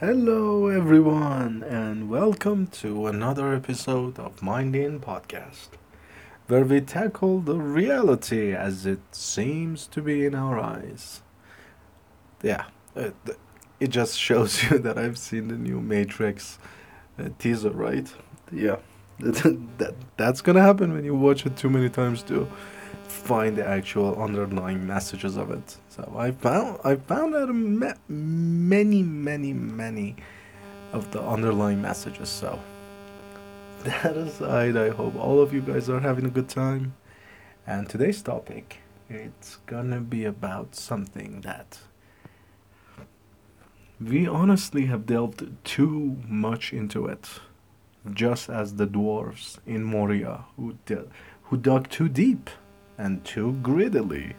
Hello, everyone, and welcome to another episode of Mind Inn Podcast, where we tackle the reality as it seems to be in our eyes. Yeah, it, it just shows you that I've seen the new Matrix uh, teaser, right? Yeah, that, that's gonna happen when you watch it too many times to find the actual underlying messages of it. So I found I found out ma- many many many of the underlying messages. So that aside, I hope all of you guys are having a good time. And today's topic, it's gonna be about something that we honestly have delved too much into it, just as the dwarves in Moria who de- who dug too deep and too greedily.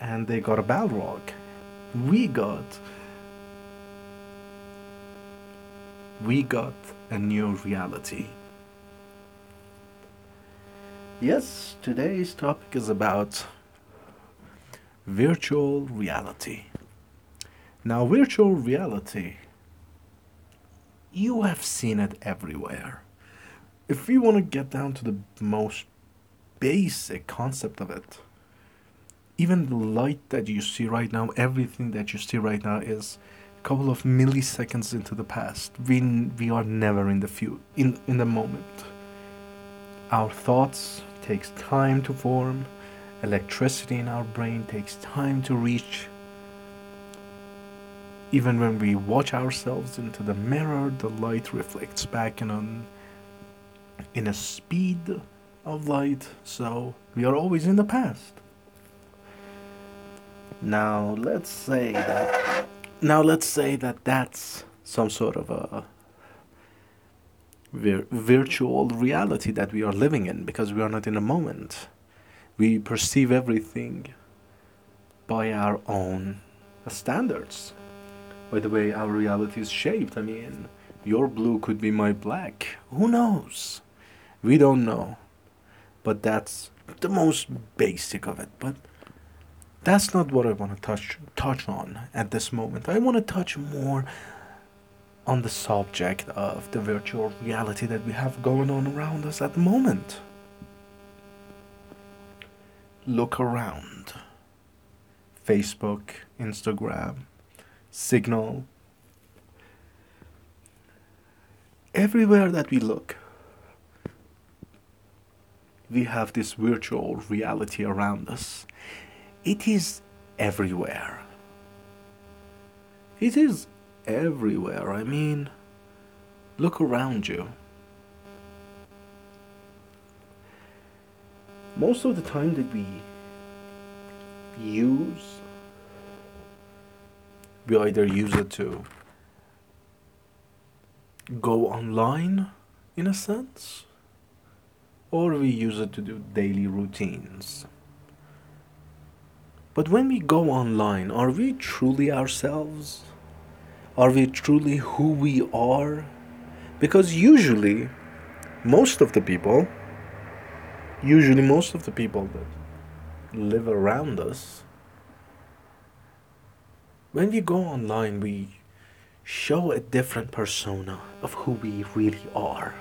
And they got a Balrog. We got. We got a new reality. Yes, today's topic is about virtual reality. Now, virtual reality, you have seen it everywhere. If we want to get down to the most basic concept of it. Even the light that you see right now, everything that you see right now is a couple of milliseconds into the past. We, we are never in the few in, in the moment. Our thoughts takes time to form. Electricity in our brain takes time to reach. Even when we watch ourselves into the mirror, the light reflects back in on in a speed of light, so we are always in the past. Now let's say that now let's say that that's some sort of a vir- virtual reality that we are living in because we are not in a moment. We perceive everything by our own standards. By the way our reality is shaped, I mean, your blue could be my black. Who knows? We don't know but that's the most basic of it. But that's not what I want to touch touch on at this moment. I want to touch more on the subject of the virtual reality that we have going on around us at the moment. Look around. Facebook, Instagram, Signal. Everywhere that we look, we have this virtual reality around us. It is everywhere. It is everywhere. I mean, look around you. Most of the time that we use, we either use it to go online in a sense or we use it to do daily routines. But when we go online, are we truly ourselves? Are we truly who we are? Because usually, most of the people, usually most of the people that live around us, when we go online, we show a different persona of who we really are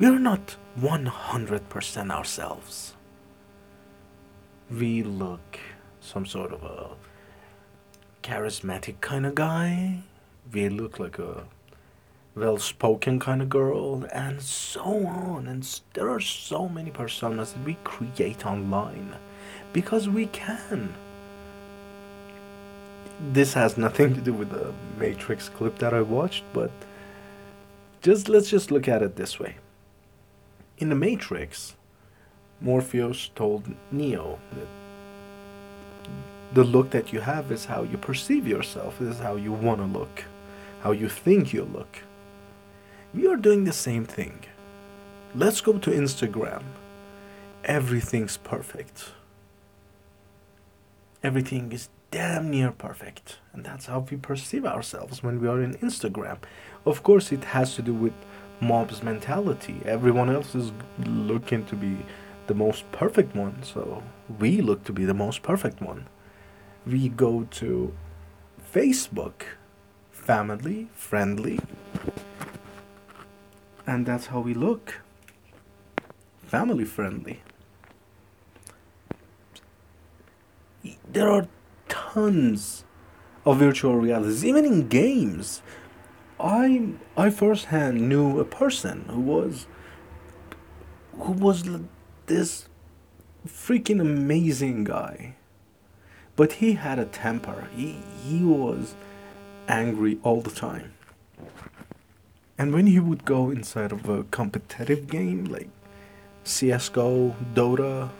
we're not 100% ourselves. We look some sort of a charismatic kind of guy. We look like a well spoken kind of girl, and so on. And there are so many personas that we create online because we can. This has nothing to do with the Matrix clip that I watched, but just let's just look at it this way in the Matrix, Morpheus told Neo that the look that you have is how you perceive yourself, is how you want to look, how you think you look. We are doing the same thing. Let's go to Instagram. Everything's perfect. Everything is damn near perfect. And that's how we perceive ourselves when we are in Instagram. Of course, it has to do with mob's mentality. Everyone else is looking to be the most perfect one, so we look to be the most perfect one. We go to Facebook family friendly. And that's how we look family friendly. There are tons of virtual realities, even in games. I I firsthand knew a person who was who was this freaking amazing guy. But he had a temper. He he was angry all the time. And when he would go inside of a competitive game like CS:GO, Dota,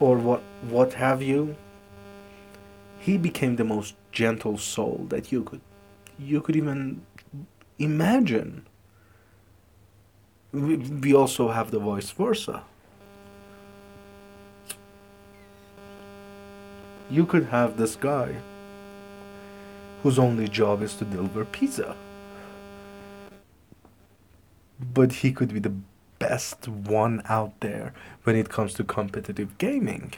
or what what have you, he became the most gentle soul that you could you could even imagine. We, we also have the vice versa. You could have this guy whose only job is to deliver pizza. But he could be the best one out there when it comes to competitive gaming,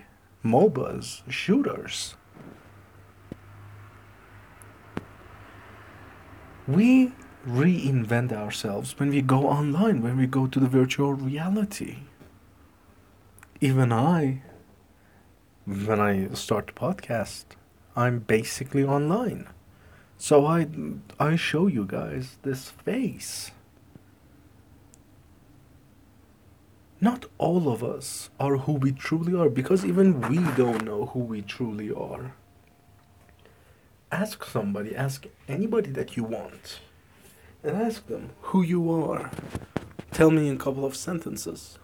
MOBAs, shooters. We reinvent ourselves when we go online, when we go to the virtual reality. Even I, when I start the podcast, I'm basically online. So I I show you guys this face. Not all of us are who we truly are because even we don't know who we truly are. Ask somebody, ask anybody that you want, and ask them who you are. Tell me in a couple of sentences.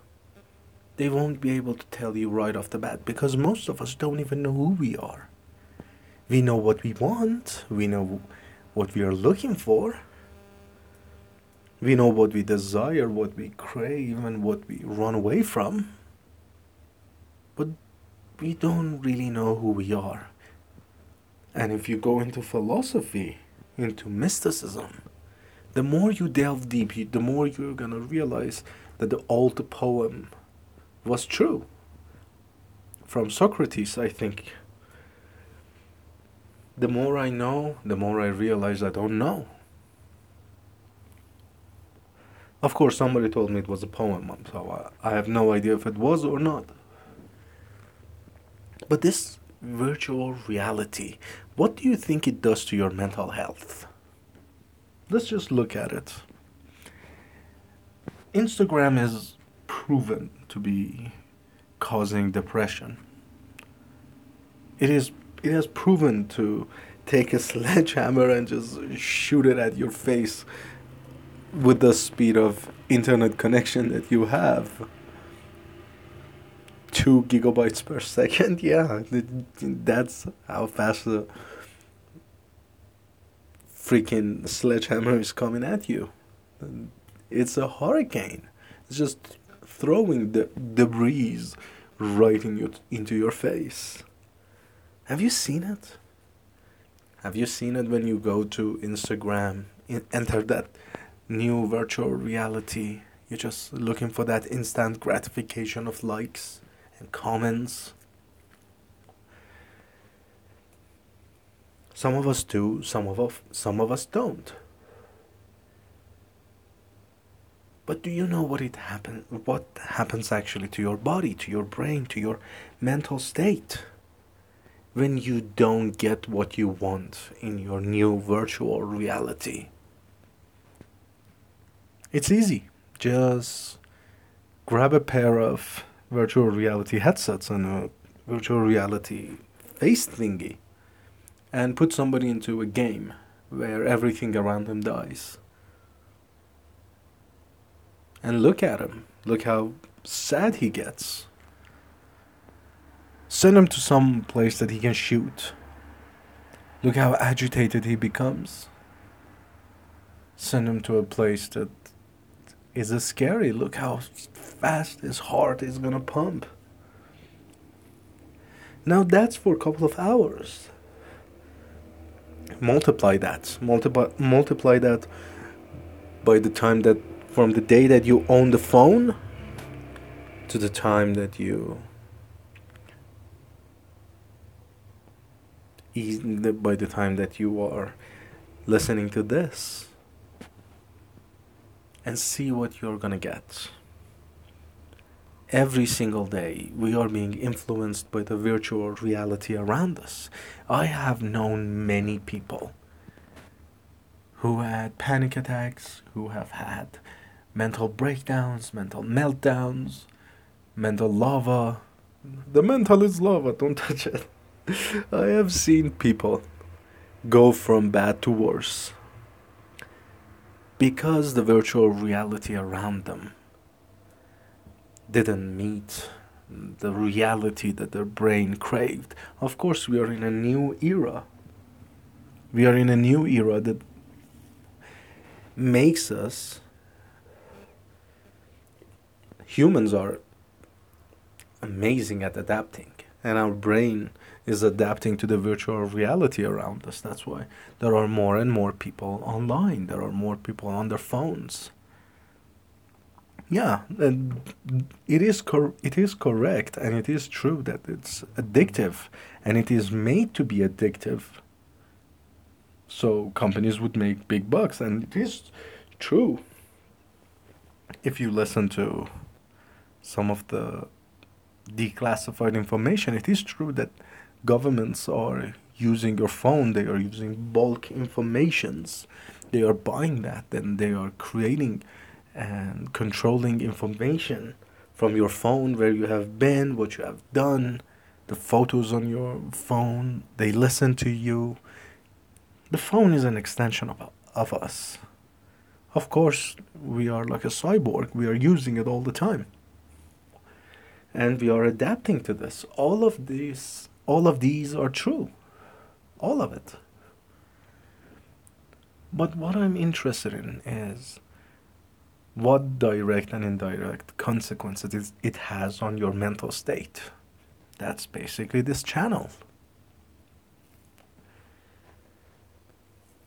They won't be able to tell you right off the bat because most of us don't even know who we are. We know what we want, we know what we are looking for, we know what we desire, what we crave, and what we run away from. But we don't really know who we are. And if you go into philosophy, into mysticism, the more you delve deep, the more you're gonna realize that the old poem was true. From Socrates, I think. The more I know, the more I realize I don't know. Of course, somebody told me it was a poem, so I, I have no idea if it was or not. But this virtual reality, what do you think it does to your mental health? Let's just look at it. Instagram is proven to be causing depression. It is it has proven to take a sledgehammer and just shoot it at your face with the speed of internet connection that you have. Two gigabytes per second, yeah, that's how fast the freaking sledgehammer is coming at you. It's a hurricane. It's just throwing the debris right in your, into your face. Have you seen it? Have you seen it when you go to Instagram, and enter that new virtual reality. You're just looking for that instant gratification of likes and comments. Some of us do, some of us, some of us don't. But do you know what it happen what happens actually to your body, to your brain, to your mental state when you don't get what you want in your new virtual reality? It's easy. Just grab a pair of virtual reality headsets and a virtual reality face thingy and put somebody into a game where everything around them dies. And look at him. Look how sad he gets. Send him to some place that he can shoot. Look how agitated he becomes. Send him to a place that is it scary? Look how fast his heart is gonna pump. Now that's for a couple of hours. Multiply that. Multiply multiply that by the time that from the day that you own the phone to the time that you by the time that you are listening to this and see what you're gonna get. Every single day, we are being influenced by the virtual reality around us. I have known many people who had panic attacks, who have had mental breakdowns, mental meltdowns, mental lava. The mental is lava, don't touch it. I have seen people go from bad to worse because the virtual reality around them didn't meet the reality that their brain craved. Of course, we are in a new era. We are in a new era that makes us humans are amazing at adapting and our brain is adapting to the virtual reality around us that's why there are more and more people online there are more people on their phones yeah it is cor- it is correct and it is true that it's addictive and it is made to be addictive. So companies would make big bucks and it is true. If you listen to some of the declassified information, it is true that governments are using your phone, they are using bulk informations, they are buying that, and they are creating and controlling information from your phone, where you have been, what you have done, the photos on your phone, they listen to you. The phone is an extension of, of us. Of course, we are like a cyborg, we are using it all the time. And we are adapting to this. All of these all of these are true. All of it. But what i'm interested in is what direct and indirect consequences it has on your mental state. That's basically this channel.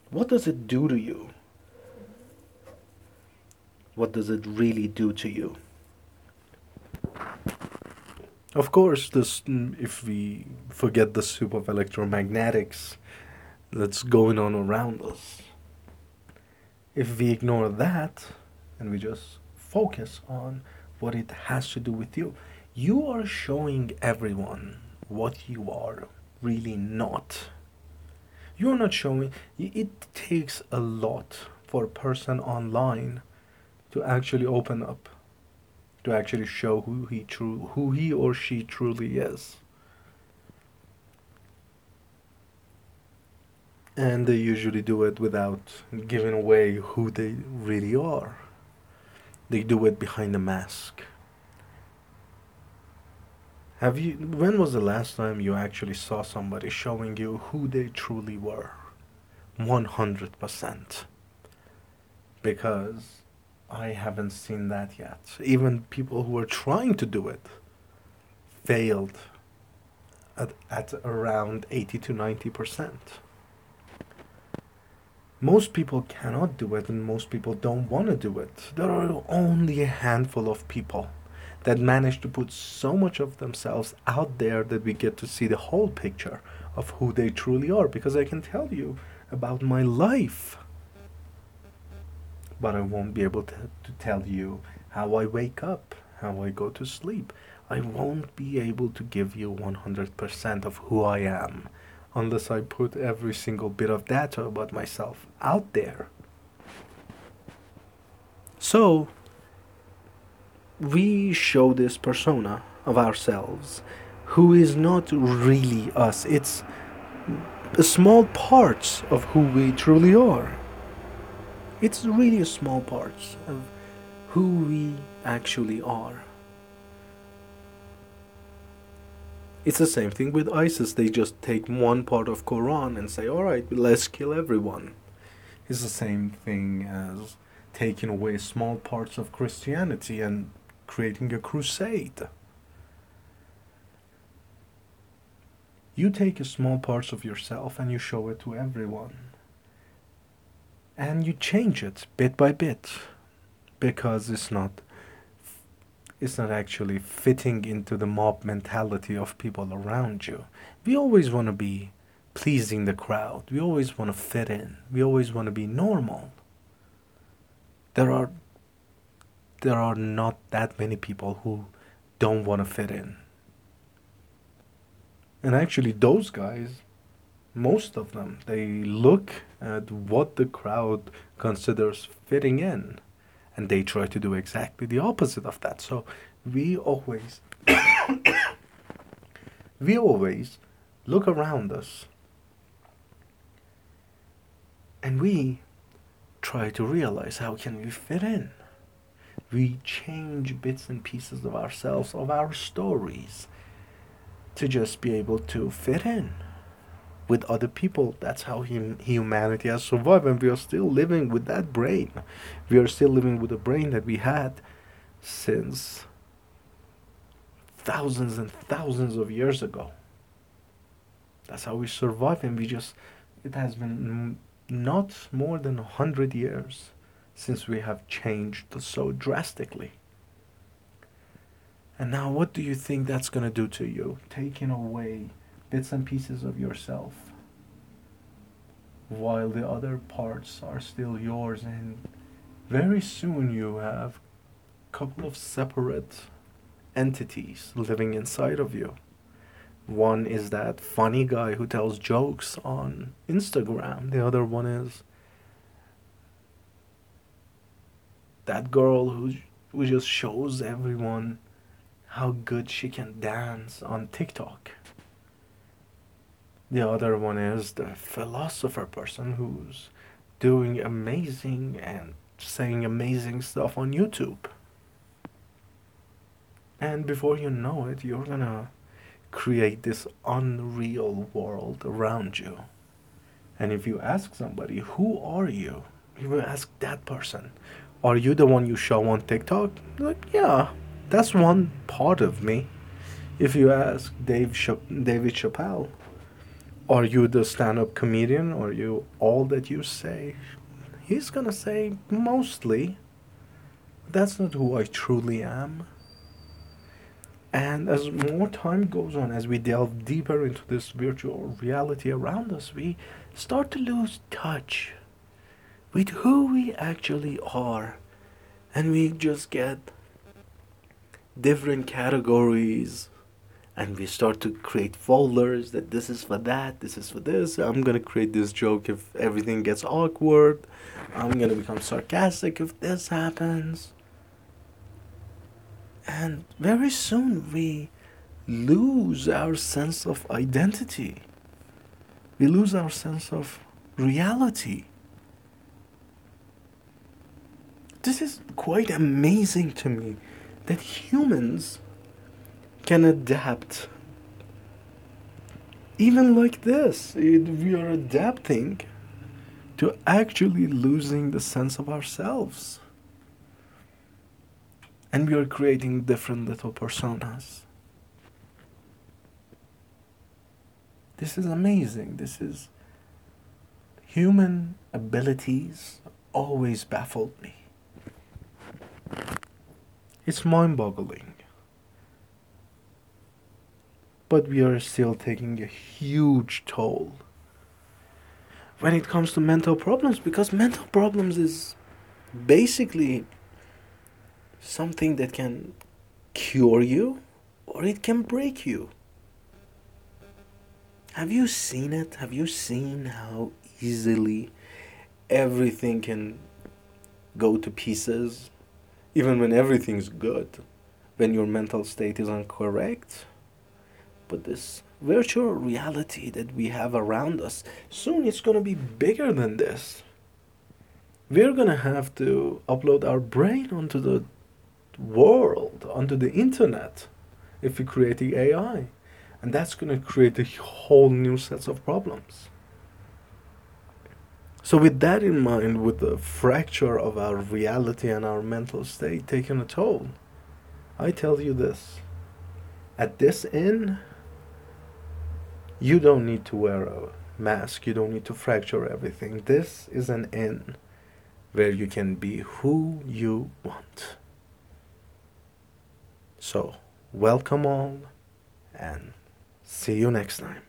What does it do to you? What does it really do to you? Of course, this mm, if we forget the soup of electromagnetics that's going on around us, if we ignore that and we just focus on what it has to do with you, you are showing everyone what you are really not. You're not showing, it takes a lot for a person online to actually open up to actually show who he true who he or she truly is. And they usually do it without giving away who they really are. They do it behind a mask. Have you when was the last time you actually saw somebody showing you who they truly were? 100%. Because I haven't seen that yet. Even people who are trying to do it failed at, at around 80 to 90 percent. Most people cannot do it, and most people don't want to do it. There are only a handful of people that manage to put so much of themselves out there that we get to see the whole picture of who they truly are. Because I can tell you about my life but I won't be able to, to tell you how I wake up, how I go to sleep. I won't be able to give you 100% of who I am unless I put every single bit of data about myself out there. So, we show this persona of ourselves who is not really us. It's small parts of who we truly are. It's really small part of who we actually are. It's the same thing with ISIS. They just take one part of Quran and say, "All right, let's kill everyone." It's the same thing as taking away small parts of Christianity and creating a crusade. You take a small parts of yourself and you show it to everyone and you change it bit by bit because it's not it's not actually fitting into the mob mentality of people around you. We always want to be pleasing the crowd. We always want to fit in. We always want to be normal. There are there are not that many people who don't want to fit in. And actually those guys most of them they look at what the crowd considers fitting in and they try to do exactly the opposite of that. So we always we always look around us and we try to realize how can we fit in we change bits and pieces of ourselves of our stories to just be able to fit in with other people that's how hum- humanity has survived and we are still living with that brain we are still living with the brain that we had since thousands and thousands of years ago. That's how we survive, and we just, it has been not more than a hundred years since we have changed so drastically. And now, what do you think that's going to do to you? Taking away bits and pieces of yourself while the other parts are still yours, and very soon you have a couple of separate entities living inside of you. One is that funny guy who tells jokes on Instagram. The other one is that girl who, who just shows everyone how good she can dance on TikTok. The other one is the philosopher person who's doing amazing and saying amazing stuff on YouTube. And before you know it, you're gonna create this unreal world around you. And if you ask somebody, who are you? You will ask that person, are you the one you show on TikTok? Like, yeah, that's one part of me. If you ask Dave Ch- David Chappelle, are you the stand-up comedian? Are you all that you say? He's gonna say mostly. That's not who I truly am. And as more time goes on, as we delve deeper into this virtual reality around us, we start to lose touch with who we actually are. And we just get different categories and we start to create folders that this is for that, this is for this. I'm gonna create this joke if everything gets awkward. I'm gonna become sarcastic if this happens. And very soon we lose our sense of identity. We lose our sense of reality. This is quite amazing to me that humans can adapt. Even like this, it, we are adapting to actually losing the sense of ourselves and we are creating different little personas. This is amazing. This is human abilities always baffled me. It's mind boggling. But we are still taking a huge toll when it comes to mental problems because mental problems is basically something that can cure you or it can break you. Have you seen it? Have you seen how easily everything can go to pieces? Even when everything's good, when your mental state is incorrect? But this virtual reality that we have around us, soon it's going to be bigger than this. We're going to have to upload our brain onto the world, onto the internet, if we create the AI. And that's going to create a whole new sets of problems. So, with that in mind, with the fracture of our reality and our mental state taking a toll, I tell you this at this inn, you don't need to wear a mask, you don't need to fracture everything. This is an inn where you can be who you want. So, welcome all and see you next time.